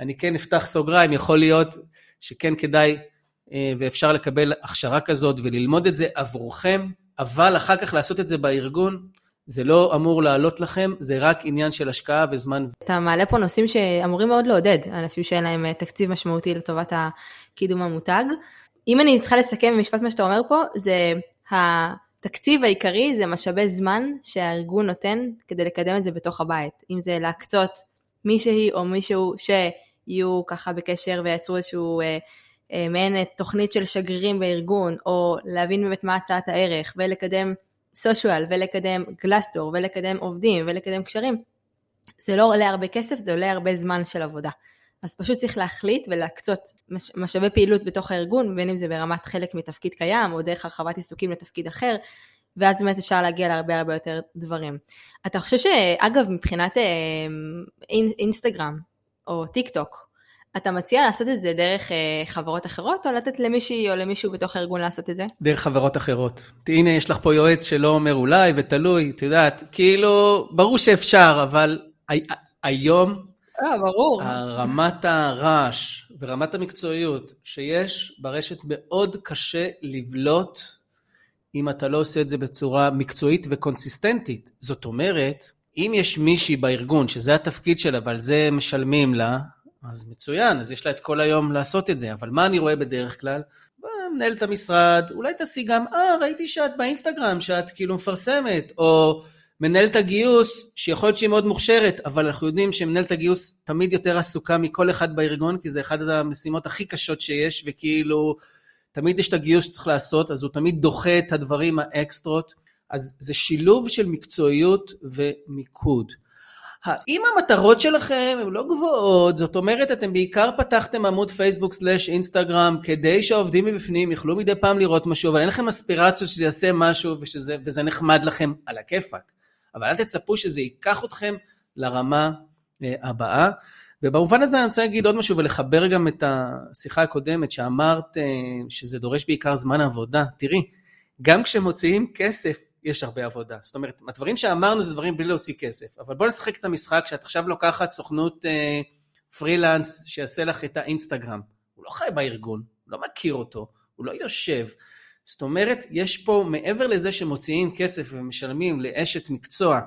אני כן אפתח סוגריים, יכול להיות שכן כדאי אה, ואפשר לקבל הכשרה כזאת וללמוד את זה עבורכם, אבל אחר כך לעשות את זה בארגון, זה לא אמור לעלות לכם, זה רק עניין של השקעה וזמן. אתה מעלה פה נושאים שאמורים מאוד לעודד, אנשים שאין להם אה, תקציב משמעותי לטובת קידום המותג. אם אני צריכה לסכם במשפט מה שאתה אומר פה, זה התקציב העיקרי זה משאבי זמן שהארגון נותן כדי לקדם את זה בתוך הבית. אם זה להקצות מישהי או מישהו שיהיו ככה בקשר וייצרו איזשהו אה, אה, מעין תוכנית של שגרירים בארגון, או להבין באמת מה הצעת הערך ולקדם סושיאל ולקדם גלסטור ולקדם עובדים ולקדם קשרים, זה לא עולה הרבה כסף, זה עולה הרבה זמן של עבודה. אז פשוט צריך להחליט ולהקצות מש, משאבי פעילות בתוך הארגון, בין אם זה ברמת חלק מתפקיד קיים או דרך הרחבת עיסוקים לתפקיד אחר, ואז באמת אפשר להגיע להרבה הרבה יותר דברים. אתה חושב שאגב מבחינת אה, אינסטגרם או טיק טוק, אתה מציע לעשות את זה דרך אה, חברות אחרות, או לתת למישהי או למישהו בתוך הארגון לעשות את זה? דרך חברות אחרות. הנה, יש לך פה יועץ שלא אומר אולי ותלוי, את יודעת, כאילו, ברור שאפשר, אבל היום... אה, ברור. רמת הרעש ורמת המקצועיות שיש ברשת מאוד קשה לבלוט אם אתה לא עושה את זה בצורה מקצועית וקונסיסטנטית. זאת אומרת, אם יש מישהי בארגון שזה התפקיד שלה ועל זה משלמים לה, אז מצוין, אז יש לה את כל היום לעשות את זה, אבל מה אני רואה בדרך כלל? מנהלת המשרד, אולי תעשי גם, אה, ראיתי שאת באינסטגרם, שאת כאילו מפרסמת, או מנהלת הגיוס, שיכול להיות שהיא מאוד מוכשרת, אבל אנחנו יודעים שמנהלת הגיוס תמיד יותר עסוקה מכל אחד בארגון, כי זה אחת המשימות הכי קשות שיש, וכאילו, תמיד יש את הגיוס שצריך לעשות, אז הוא תמיד דוחה את הדברים האקסטרות. אז זה שילוב של מקצועיות ומיקוד. האם המטרות שלכם הן לא גבוהות, זאת אומרת אתם בעיקר פתחתם עמוד פייסבוק סלאש אינסטגרם כדי שהעובדים מבפנים יוכלו מדי פעם לראות משהו, אבל אין לכם אספירציות שזה יעשה משהו ושזה, וזה נחמד לכם על הכיפאק. אבל אל תצפו שזה ייקח אתכם לרמה אה, הבאה. ובמובן הזה אני רוצה להגיד עוד משהו ולחבר גם את השיחה הקודמת שאמרת אה, שזה דורש בעיקר זמן עבודה. תראי, גם כשמוציאים כסף יש הרבה עבודה. זאת אומרת, הדברים שאמרנו זה דברים בלי להוציא כסף, אבל בוא נשחק את המשחק שאת עכשיו לוקחת סוכנות אה, פרילנס שיעשה לך את האינסטגרם. הוא לא חי בארגון, הוא לא מכיר אותו, הוא לא יושב. זאת אומרת, יש פה, מעבר לזה שמוציאים כסף ומשלמים לאשת מקצוע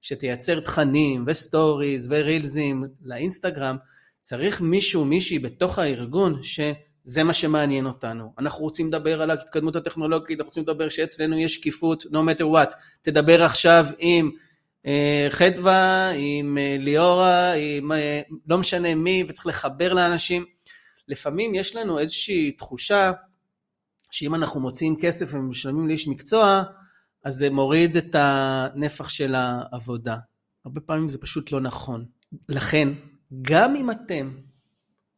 שתייצר תכנים ו stories ורילזים לאינסטגרם, צריך מישהו, מישהי בתוך הארגון ש... זה מה שמעניין אותנו. אנחנו רוצים לדבר על ההתקדמות הטכנולוגית, אנחנו רוצים לדבר שאצלנו יש שקיפות, no matter what. תדבר עכשיו עם אה, חדווה, עם אה, ליאורה, עם אה, לא משנה מי, וצריך לחבר לאנשים. לפעמים יש לנו איזושהי תחושה שאם אנחנו מוציאים כסף ומשלמים לאיש מקצוע, אז זה מוריד את הנפח של העבודה. הרבה פעמים זה פשוט לא נכון. לכן, גם אם אתם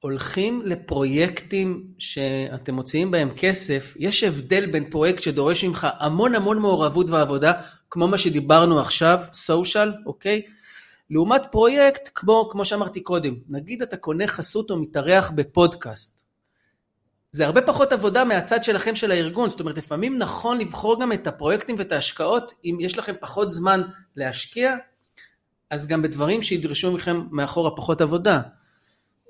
הולכים לפרויקטים שאתם מוציאים בהם כסף, יש הבדל בין פרויקט שדורש ממך המון המון מעורבות ועבודה, כמו מה שדיברנו עכשיו, סושיאל, אוקיי? לעומת פרויקט כמו, כמו שאמרתי קודם, נגיד אתה קונה חסות או מתארח בפודקאסט. זה הרבה פחות עבודה מהצד שלכם של הארגון, זאת אומרת לפעמים נכון לבחור גם את הפרויקטים ואת ההשקעות, אם יש לכם פחות זמן להשקיע, אז גם בדברים שידרשו מכם מאחורה פחות עבודה.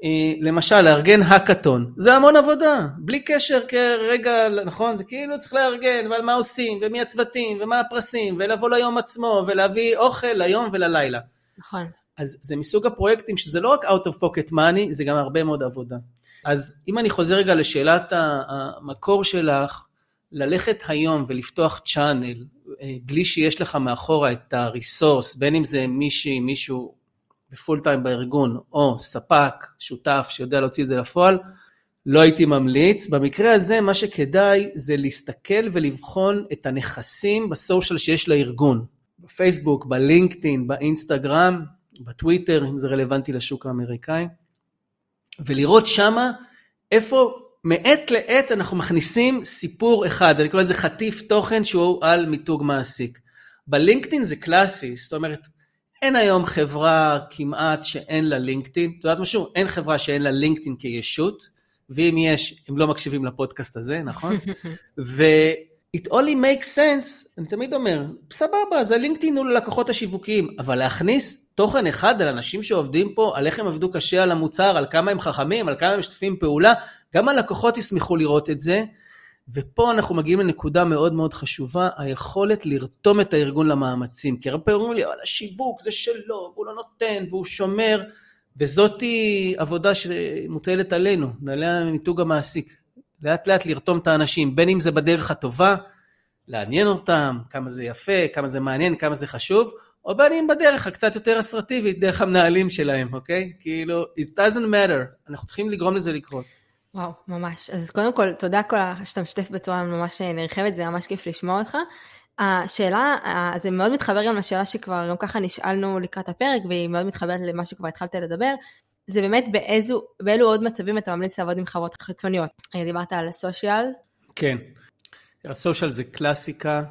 אה, למשל לארגן האקתון, זה המון עבודה, בלי קשר כרגע, נכון, זה כאילו צריך לארגן, ועל מה עושים, ומי הצוותים, ומה הפרסים, ולבוא ליום עצמו, ולהביא אוכל ליום וללילה. נכון. אז זה מסוג הפרויקטים שזה לא רק out of pocket money, זה גם הרבה מאוד עבודה. אז אם אני חוזר רגע לשאלת המקור שלך, ללכת היום ולפתוח צ'אנל אה, בלי שיש לך מאחורה את הריסורס, בין אם זה מישהי, מישהו בפול טיים בארגון, או ספק, שותף שיודע להוציא את זה לפועל, לא הייתי ממליץ. במקרה הזה מה שכדאי זה להסתכל ולבחון את הנכסים בסושיאל שיש לארגון. בפייסבוק, בלינקדאין, באינסטגרם, בטוויטר, אם זה רלוונטי לשוק האמריקאי, ולראות שמה איפה מעת לעת אנחנו מכניסים סיפור אחד, אני קורא לזה חטיף תוכן שהוא על מיתוג מעסיק. בלינקדאין זה קלאסי, זאת אומרת, אין היום חברה כמעט שאין לה לינקדאין, את יודעת משהו? אין חברה שאין לה לינקדאין כישות, ואם יש, הם לא מקשיבים לפודקאסט הזה, נכון? ו... it only makes sense, אני תמיד אומר, סבבה, זה לינקדאין הוא ללקוחות השיווקיים, אבל להכניס תוכן אחד על אנשים שעובדים פה, על איך הם עבדו קשה על המוצר, על כמה הם חכמים, על כמה הם משתפים פעולה, גם הלקוחות ישמחו לראות את זה, ופה אנחנו מגיעים לנקודה מאוד מאוד חשובה, היכולת לרתום את הארגון למאמצים. כי הרבה פעמים אומרים לי, אבל השיווק זה שלו, והוא לא נותן, והוא שומר, וזאתי עבודה שמוטלת עלינו, נעלי המיתוג המעסיק. לאט לאט לרתום את האנשים, בין אם זה בדרך הטובה, לעניין אותם, כמה זה יפה, כמה זה מעניין, כמה זה חשוב, או בין אם בדרך הקצת יותר אסרטיבית, דרך המנהלים שלהם, אוקיי? כאילו, it doesn't matter, אנחנו צריכים לגרום לזה לקרות. וואו, ממש. אז קודם כל, תודה כל שאתה משתף בצורה ממש נרחבת, זה ממש כיף לשמוע אותך. השאלה, זה מאוד מתחבר גם לשאלה שכבר גם ככה נשאלנו לקראת הפרק, והיא מאוד מתחברת למה שכבר התחלת לדבר. זה באמת באיזו, באילו עוד מצבים אתה ממליץ לעבוד עם חברות חיצוניות. דיברת על הסושיאל. כן. הסושיאל זה קלאסיקה.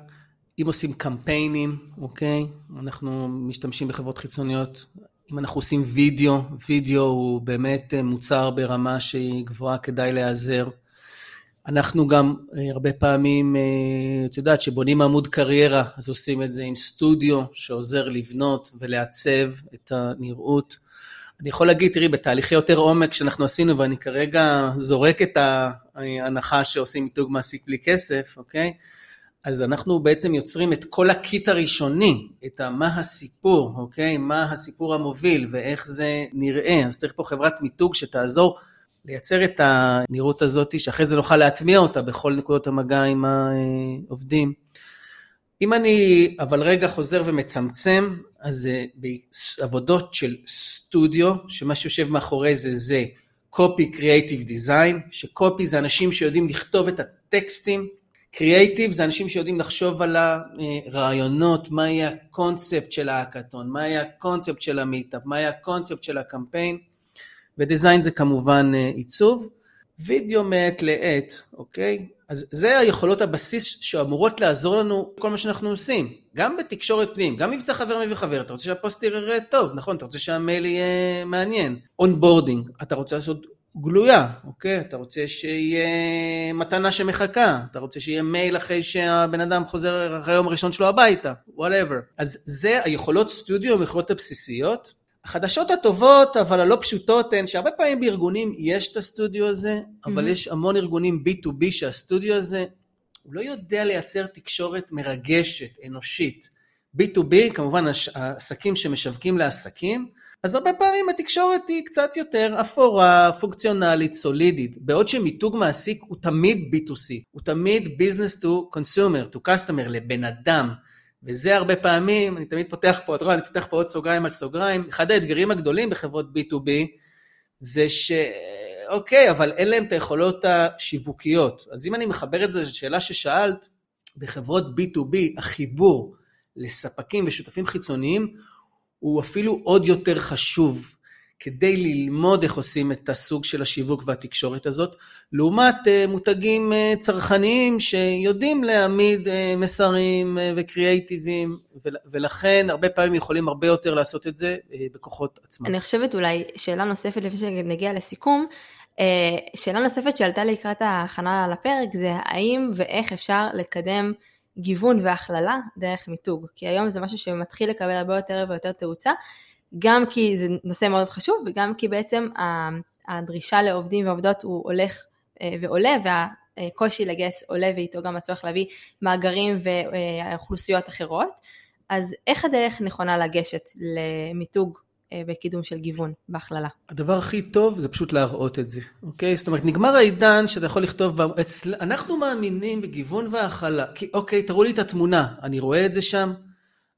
אם עושים קמפיינים, אוקיי? אנחנו משתמשים בחברות חיצוניות. אם אנחנו עושים וידאו, וידאו הוא באמת אה, מוצר ברמה שהיא גבוהה, כדאי להיעזר. אנחנו גם אה, הרבה פעמים, אה, את יודעת, שבונים עמוד קריירה, אז עושים את זה עם סטודיו שעוזר לבנות ולעצב את הנראות. אני יכול להגיד, תראי, בתהליכי יותר עומק שאנחנו עשינו, ואני כרגע זורק את ההנחה שעושים מיתוג מעסיק בלי כסף, אוקיי? אז אנחנו בעצם יוצרים את כל הקיט הראשוני, את מה הסיפור, אוקיי? מה הסיפור המוביל ואיך זה נראה. אז צריך פה חברת מיתוג שתעזור לייצר את הנראות הזאת, שאחרי זה נוכל להטמיע אותה בכל נקודות המגע עם העובדים. אם אני אבל רגע חוזר ומצמצם, אז זה בעבודות של סטודיו, שמה שיושב מאחורי זה זה copy creative design, ש copy זה אנשים שיודעים לכתוב את הטקסטים, קריאייטיב זה אנשים שיודעים לחשוב על הרעיונות, מה יהיה הקונספט של ההאקתון, מה יהיה הקונספט של המיטאפ, מה יהיה הקונספט של הקמפיין, ו design זה כמובן עיצוב. וידאו מעת לעת, אוקיי? אז זה היכולות הבסיס שאמורות לעזור לנו כל מה שאנחנו עושים. גם בתקשורת פנים, גם מבצע חבר מביא חבר, אתה רוצה שהפוסט יראה טוב, נכון? אתה רוצה שהמייל יהיה מעניין. onboarding, אתה רוצה לעשות גלויה, אוקיי? אתה רוצה שיהיה מתנה שמחכה, אתה רוצה שיהיה מייל אחרי שהבן אדם חוזר אחרי היום הראשון שלו הביתה, whatever. אז זה היכולות סטודיו, היכולות הבסיסיות, החדשות הטובות, אבל הלא פשוטות הן שהרבה פעמים בארגונים יש את הסטודיו הזה, אבל mm-hmm. יש המון ארגונים B2B שהסטודיו הזה, הוא לא יודע לייצר תקשורת מרגשת, אנושית. B2B, כמובן העסקים שמשווקים לעסקים, אז הרבה פעמים התקשורת היא קצת יותר אפורה, פונקציונלית, סולידית, בעוד שמיתוג מעסיק הוא תמיד B2C, הוא תמיד business to consumer, to customer, לבן אדם. וזה הרבה פעמים, אני תמיד פותח פה, אתה רואה, אני פותח פה עוד סוגריים על סוגריים, אחד האתגרים הגדולים בחברות B2B זה ש... אוקיי, אבל אין להם את היכולות השיווקיות. אז אם אני מחבר את זה לשאלה ששאלת, בחברות B2B החיבור לספקים ושותפים חיצוניים הוא אפילו עוד יותר חשוב. כדי ללמוד איך עושים את הסוג של השיווק והתקשורת הזאת, לעומת אה, מותגים אה, צרכניים שיודעים להעמיד אה, מסרים וקריאייטיבים, ולכן הרבה פעמים יכולים הרבה יותר לעשות את זה בכוחות עצמם. אני חושבת אולי שאלה נוספת לפני שנגיע לסיכום, שאלה נוספת שעלתה לקראת ההכנה לפרק זה האם ואיך אפשר לקדם גיוון והכללה דרך מיתוג, כי היום זה משהו שמתחיל לקבל הרבה יותר ויותר תאוצה. גם כי זה נושא מאוד חשוב וגם כי בעצם הדרישה לעובדים ועובדות הוא הולך אה, ועולה והקושי לגייס עולה ואיתו גם הצורך להביא מאגרים ואוכלוסיות אחרות. אז איך הדרך נכונה לגשת למיתוג בקידום של גיוון בהכללה. הדבר הכי טוב זה פשוט להראות את זה, אוקיי? זאת אומרת, נגמר העידן שאתה יכול לכתוב, אצל... אנחנו מאמינים בגיוון והכלה, כי אוקיי, תראו לי את התמונה, אני רואה את זה שם,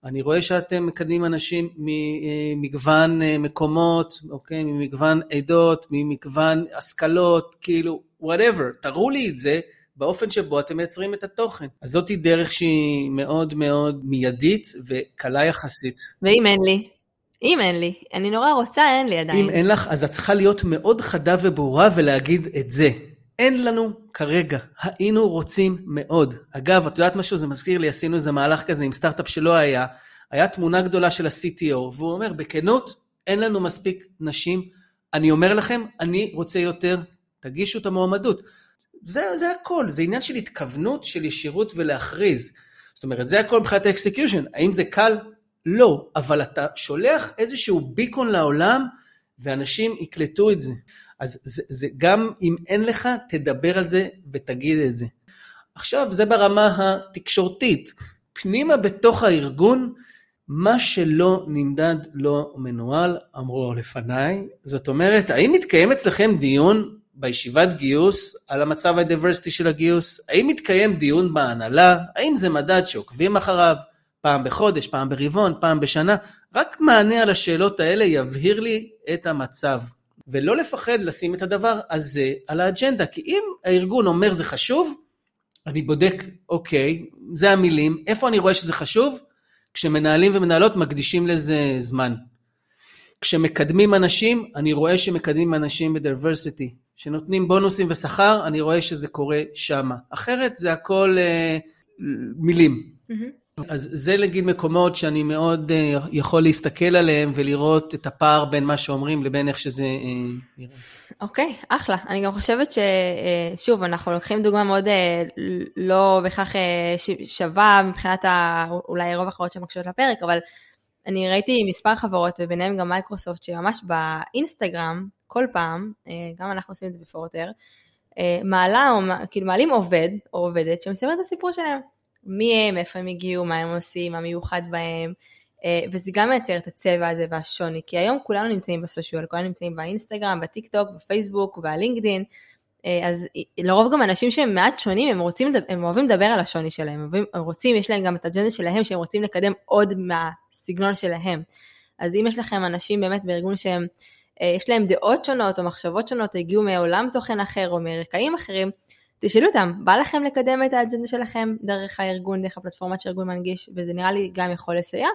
אני רואה שאתם מקדמים אנשים ממגוון מקומות, אוקיי? ממגוון עדות, ממגוון השכלות, כאילו, whatever, תראו לי את זה. באופן שבו אתם מייצרים את התוכן. אז זאתי דרך שהיא מאוד מאוד מיידית וקלה יחסית. ואם אין לי? אם אין לי. אני נורא רוצה, אין לי עדיין. אם אין לך, אז את צריכה להיות מאוד חדה וברורה ולהגיד את זה. אין לנו כרגע, היינו רוצים מאוד. אגב, את יודעת משהו? זה מזכיר לי, עשינו איזה מהלך כזה עם סטארט-אפ שלא היה. היה תמונה גדולה של ה-CTO, והוא אומר, בכנות, אין לנו מספיק נשים. אני אומר לכם, אני רוצה יותר, תגישו את המועמדות. זה, זה הכל, זה עניין של התכוונות, של ישירות ולהכריז. זאת אומרת, זה הכל מבחינת ה execution. האם זה קל? לא, אבל אתה שולח איזשהו beacon לעולם, ואנשים יקלטו את זה. אז זה, זה גם אם אין לך, תדבר על זה ותגיד את זה. עכשיו, זה ברמה התקשורתית. פנימה בתוך הארגון, מה שלא נמדד לא מנוהל, אמרו לפניי. זאת אומרת, האם מתקיים אצלכם דיון בישיבת גיוס על המצב הדברסיטי של הגיוס? האם מתקיים דיון בהנהלה? האם זה מדד שעוקבים אחריו פעם בחודש, פעם ברבעון, פעם בשנה? רק מענה על השאלות האלה יבהיר לי את המצב. ולא לפחד לשים את הדבר הזה על האג'נדה, כי אם הארגון אומר זה חשוב, אני בודק, אוקיי, זה המילים, איפה אני רואה שזה חשוב? כשמנהלים ומנהלות מקדישים לזה זמן. כשמקדמים אנשים, אני רואה שמקדמים אנשים בדיברסיטי. שנותנים בונוסים ושכר, אני רואה שזה קורה שמה. אחרת זה הכל אה, מילים. Mm-hmm. אז זה נגיד מקומות שאני מאוד אה, יכול להסתכל עליהם ולראות את הפער בין מה שאומרים לבין איך שזה אה, נראה. אוקיי, okay, אחלה. אני גם חושבת ששוב, אה, אנחנו לוקחים דוגמה מאוד לא בהכרח שווה מבחינת ה, אולי רוב החברות שמקשיבות לפרק, אבל אני ראיתי מספר חברות וביניהם גם מייקרוסופט שממש באינסטגרם כל פעם, גם אנחנו עושים את זה בפורטר, מעלה, או, כאילו מעלים עובד או עובדת שמספר את הסיפור שלהם. מי הם, איפה הם הגיעו, מה הם עושים, מה מיוחד בהם, אה, וזה גם מייצר את הצבע הזה והשוני, כי היום כולנו נמצאים ב social, כולנו נמצאים באינסטגרם, בטיק טוק, בפייסבוק, בלינקדין, אז לרוב גם אנשים שהם מעט שונים, הם רוצים, הם אוהבים לדבר על השוני שלהם, הם רוצים, יש להם גם את האג'נדה שלהם שהם רוצים לקדם עוד מהסגנון שלהם. אז אם יש לכם אנשים באמת בארגון שהם אה, יש להם דעות שונות או מחשבות שונות, הגיעו מעולם תוכן אחר או מרקעים אחרים, תשאלו אותם, בא לכם לקדם את האג'נדה שלכם דרך הארגון, דרך הפלטפורמה של ארגון מנגיש, וזה נראה לי גם יכול לסייע.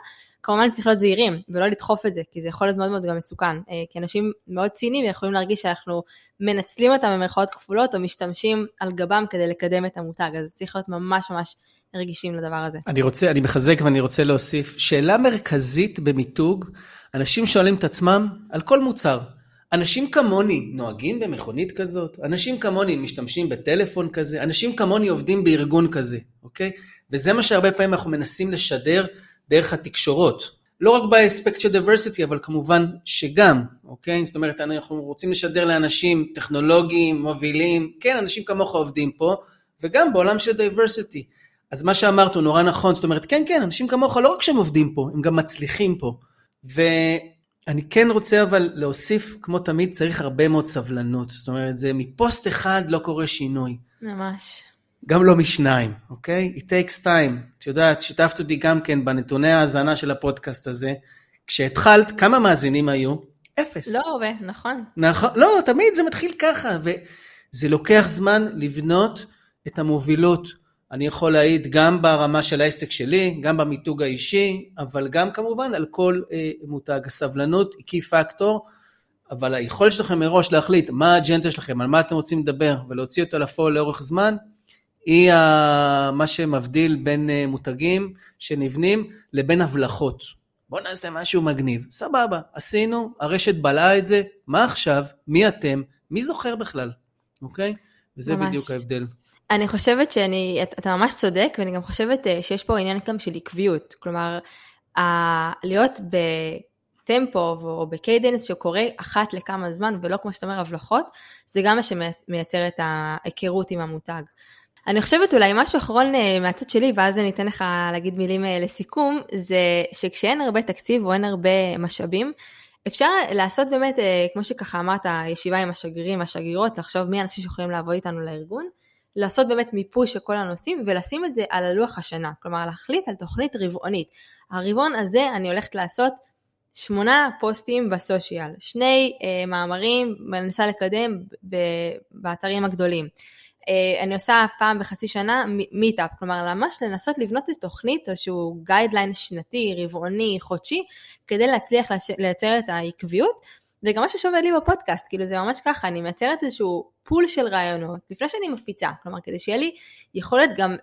כמובן צריך להיות זהירים ולא לדחוף את זה, כי זה יכול להיות מאוד מאוד גם מסוכן. אה, כי אנשים מאוד ציניים יכולים להרגיש שאנחנו מנצלים אותם במרכאות כפולות, או משתמשים על גבם כדי לקדם את המותג, אז צריך להיות ממש ממש רגישים לדבר הזה. אני רוצה, אני מחזק ואני רוצה להוסיף, שאלה מרכזית במיתוג, אנשים שואלים את עצמם על כל מוצר. אנשים כמוני נוהגים במכונית כזאת? אנשים כמוני משתמשים בטלפון כזה? אנשים כמוני עובדים בארגון כזה, אוקיי? וזה מה שהרבה פעמים אנחנו מנסים לשדר דרך התקשורות. לא רק באספקט של diversity, אבל כמובן שגם, אוקיי? זאת אומרת, אנחנו רוצים לשדר לאנשים טכנולוגיים, מובילים, כן, אנשים כמוך עובדים פה, וגם בעולם של diversity. אז מה שאמרת הוא נורא נכון, זאת אומרת, כן, כן, אנשים כמוך לא רק שהם עובדים פה, הם גם מצליחים פה. ואני כן רוצה אבל להוסיף, כמו תמיד, צריך הרבה מאוד סבלנות. זאת אומרת, זה מפוסט אחד לא קורה שינוי. ממש. גם לא משניים, אוקיי? It takes time. את יודעת, שיתפת אותי גם כן בנתוני ההאזנה של הפודקאסט הזה. כשהתחלת, כמה מאזינים היו? אפס. לא הרבה, נכון. נכון, לא, תמיד זה מתחיל ככה, וזה לוקח זמן לבנות את המובילות. אני יכול להעיד גם ברמה של העסק שלי, גם במיתוג האישי, אבל גם כמובן על כל אה, מותג. הסבלנות היא קי פקטור, אבל היכולת שלכם מראש להחליט מה האג'נדה שלכם, על מה אתם רוצים לדבר, ולהוציא אותו לפועל לאורך זמן, היא ה... מה שמבדיל בין אה, מותגים שנבנים לבין הבלחות. בואו נעשה משהו מגניב. סבבה, עשינו, הרשת בלעה את זה, מה עכשיו? מי אתם? מי זוכר בכלל? אוקיי? וזה ממש. בדיוק ההבדל. אני חושבת שאני, אתה ממש צודק, ואני גם חושבת אה, שיש פה עניין גם של עקביות. כלומר, להיות בטמפו או ב cadence שקורה אחת לכמה זמן, ולא כמו שאתה אומר הבלחות, זה גם מה שמייצר את ההיכרות עם המותג. אני חושבת אולי משהו אחרון אה, מהצד שלי, ואז אני אתן לך להגיד מילים אה, לסיכום, זה שכשאין הרבה תקציב או אין הרבה משאבים, אפשר לעשות באמת, כמו שככה אמרת, ישיבה עם השגרירים והשגרירות, לחשוב מי האנשים שיכולים לעבוד איתנו לארגון, לעשות באמת מיפוי של כל הנושאים ולשים את זה על הלוח השנה, כלומר להחליט על תוכנית רבעונית. הרבעון הזה אני הולכת לעשות שמונה פוסטים בסושיאל, שני אה, מאמרים מנסה לקדם ב- באתרים הגדולים. אה, אני עושה פעם בחצי שנה meetup, כלומר ממש לנסות לבנות את תוכנית, איזשהו guideline שנתי, רבעוני, חודשי, כדי להצליח לייצר את העקביות. וגם מה שעובד לי בפודקאסט, כאילו זה ממש ככה, אני מייצרת איזשהו pool של רעיונות לפני שאני מפיצה, כלומר כדי שיהיה לי יכולת גם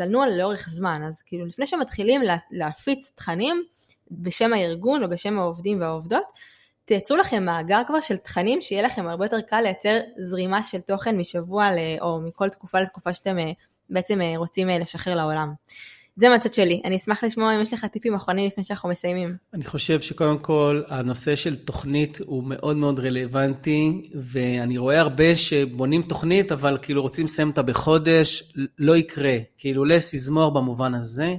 לנוע לאורך זמן, אז כאילו לפני שמתחילים להפיץ תכנים בשם הארגון או בשם העובדים והעובדות, תייצרו לכם מאגר כבר של תכנים שיהיה לכם הרבה יותר קל לייצר זרימה של תוכן משבוע ל, או מכל תקופה לתקופה שאתם אה, בעצם אה, רוצים אה, לשחרר לעולם. זה מהצד שלי. אני אשמח לשמוע אם יש לך טיפים אחרונים לפני שאנחנו מסיימים. אני חושב שקודם כל, הנושא של תוכנית הוא מאוד מאוד רלוונטי, ואני רואה הרבה שבונים תוכנית, אבל כאילו רוצים לסיים אותה בחודש, לא יקרה. כאילו לס יזמור במובן הזה.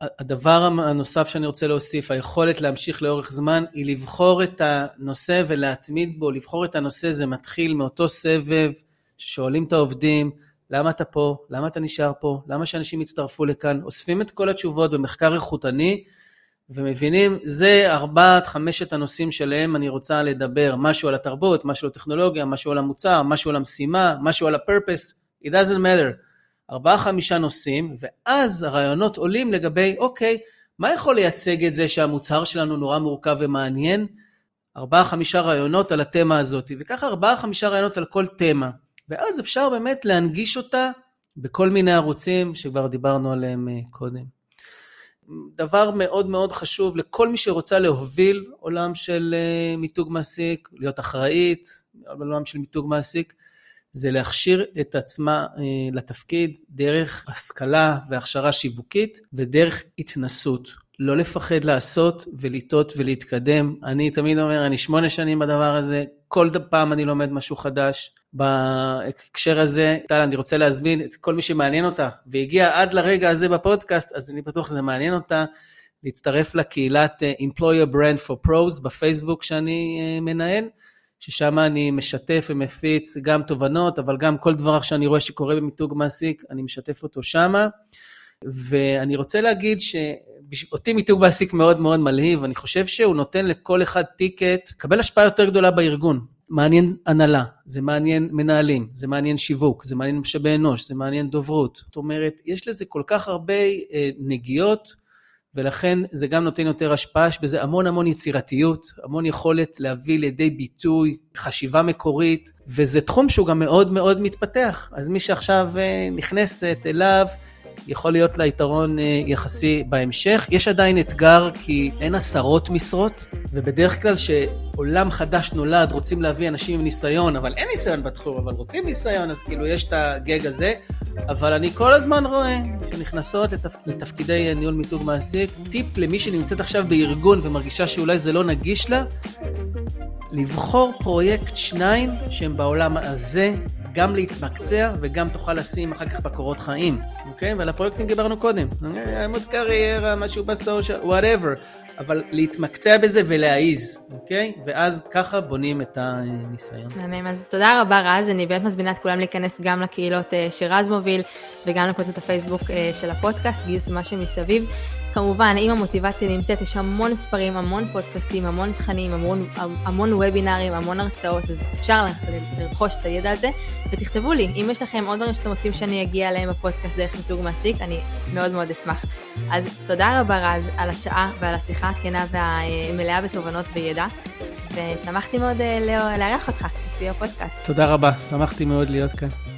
הדבר הנוסף שאני רוצה להוסיף, היכולת להמשיך לאורך זמן, היא לבחור את הנושא ולהתמיד בו. לבחור את הנושא זה מתחיל מאותו סבב ששואלים את העובדים, למה אתה פה? למה אתה נשאר פה? למה שאנשים יצטרפו לכאן? אוספים את כל התשובות במחקר איכותני ומבינים, זה ארבעת, חמשת הנושאים שלהם אני רוצה לדבר. משהו על התרבות, משהו על הטכנולוגיה, משהו על המוצר, משהו על המשימה, משהו על ה-purpose, it doesn't matter. ארבעה, חמישה נושאים, ואז הרעיונות עולים לגבי, אוקיי, מה יכול לייצג את זה שהמוצר שלנו נורא מורכב ומעניין? ארבעה, חמישה רעיונות על התמה הזאת, וככה ארבעה, חמישה רעיונות על כל תמה. ואז אפשר באמת להנגיש אותה בכל מיני ערוצים שכבר דיברנו עליהם אה, קודם. דבר מאוד מאוד חשוב לכל מי שרוצה להוביל עולם של אה, מיתוג מעסיק, להיות אחראית בעולם של מיתוג מעסיק, זה להכשיר את עצמה אה, לתפקיד דרך השכלה והכשרה שיווקית ודרך התנסות. לא לפחד לעשות ולטעות ולהתקדם. אני תמיד אומר, אני שמונה שנים בדבר הזה, כל פעם אני לומד משהו חדש. בהקשר הזה, טל, אני רוצה להזמין את כל מי שמעניין אותה, והגיע עד לרגע הזה בפודקאסט, אז אני בטוח שזה מעניין אותה, להצטרף לקהילת אה, Employer Brand for Pros בפייסבוק שאני אה, מנהל, ששם אני משתף ומפיץ גם תובנות, אבל גם כל דבר שאני רואה שקורה במיתוג מעסיק, אני משתף אותו שמה. ואני רוצה להגיד שאותי מיתוג מעסיק מאוד מאוד מלהיב, אני חושב שהוא נותן לכל אחד טיקט, לקבל השפעה יותר גדולה בארגון. מעניין הנהלה, זה מעניין מנהלים, זה מעניין שיווק, זה מעניין משאבי אנוש, זה מעניין דוברות. זאת אומרת, יש לזה כל כך הרבה אה, נגיעות, ולכן זה גם נותן יותר השפעה, יש בזה המון המון יצירתיות, המון יכולת להביא לידי ביטוי, חשיבה מקורית, וזה תחום שהוא גם מאוד מאוד מתפתח. אז מי שעכשיו אה, נכנסת אליו, יכול להיות לה יתרון אה, יחסי בהמשך. יש עדיין אתגר כי אין עשרות משרות, ובדרך כלל שעולם חדש נולד, רוצים להביא אנשים עם ניסיון, אבל אין ניסיון בתחום, אבל רוצים ניסיון, אז כאילו יש את הגג הזה. אבל אני כל הזמן רואה שנכנסות לתפ... לתפקידי ניהול מיתוג מעסיק. טיפ למי שנמצאת עכשיו בארגון ומרגישה שאולי זה לא נגיש לה, לבחור פרויקט שניים שהם בעולם הזה, גם להתמקצע וגם תוכל לשים אחר כך בקורות חיים, אוקיי? ועל הפרויקטים דיברנו קודם. עמוד קריירה, משהו ב social, whatever. אבל להתמקצע בזה ולהעיז, אוקיי? ואז ככה בונים את הניסיון. מהמם, אז תודה רבה רז, אני באמת מזמינה את כולם להיכנס גם לקהילות אה, שרז מוביל וגם לקבוצות הפייסבוק אה, של הפודקאסט, גיוס ומה שמסביב. כמובן, אם המוטיבציה נמצאת, יש המון ספרים, המון פודקאסטים, המון תכנים, המון, המון וובינרים, המון הרצאות, אז אפשר לרכוש את הידע הזה, ותכתבו לי, אם יש לכם עוד דברים שאתם רוצים שאני אגיע אליהם בפודקאסט דרך מיתוג מעסיק, אני מאוד מאוד אשמח. אז תודה רבה רז על השעה ועל השיחה הכנה והמלאה בתובנות וידע, ושמחתי מאוד אה, לארח אותך אצלי בפודקאסט. תודה רבה, שמחתי מאוד להיות כאן.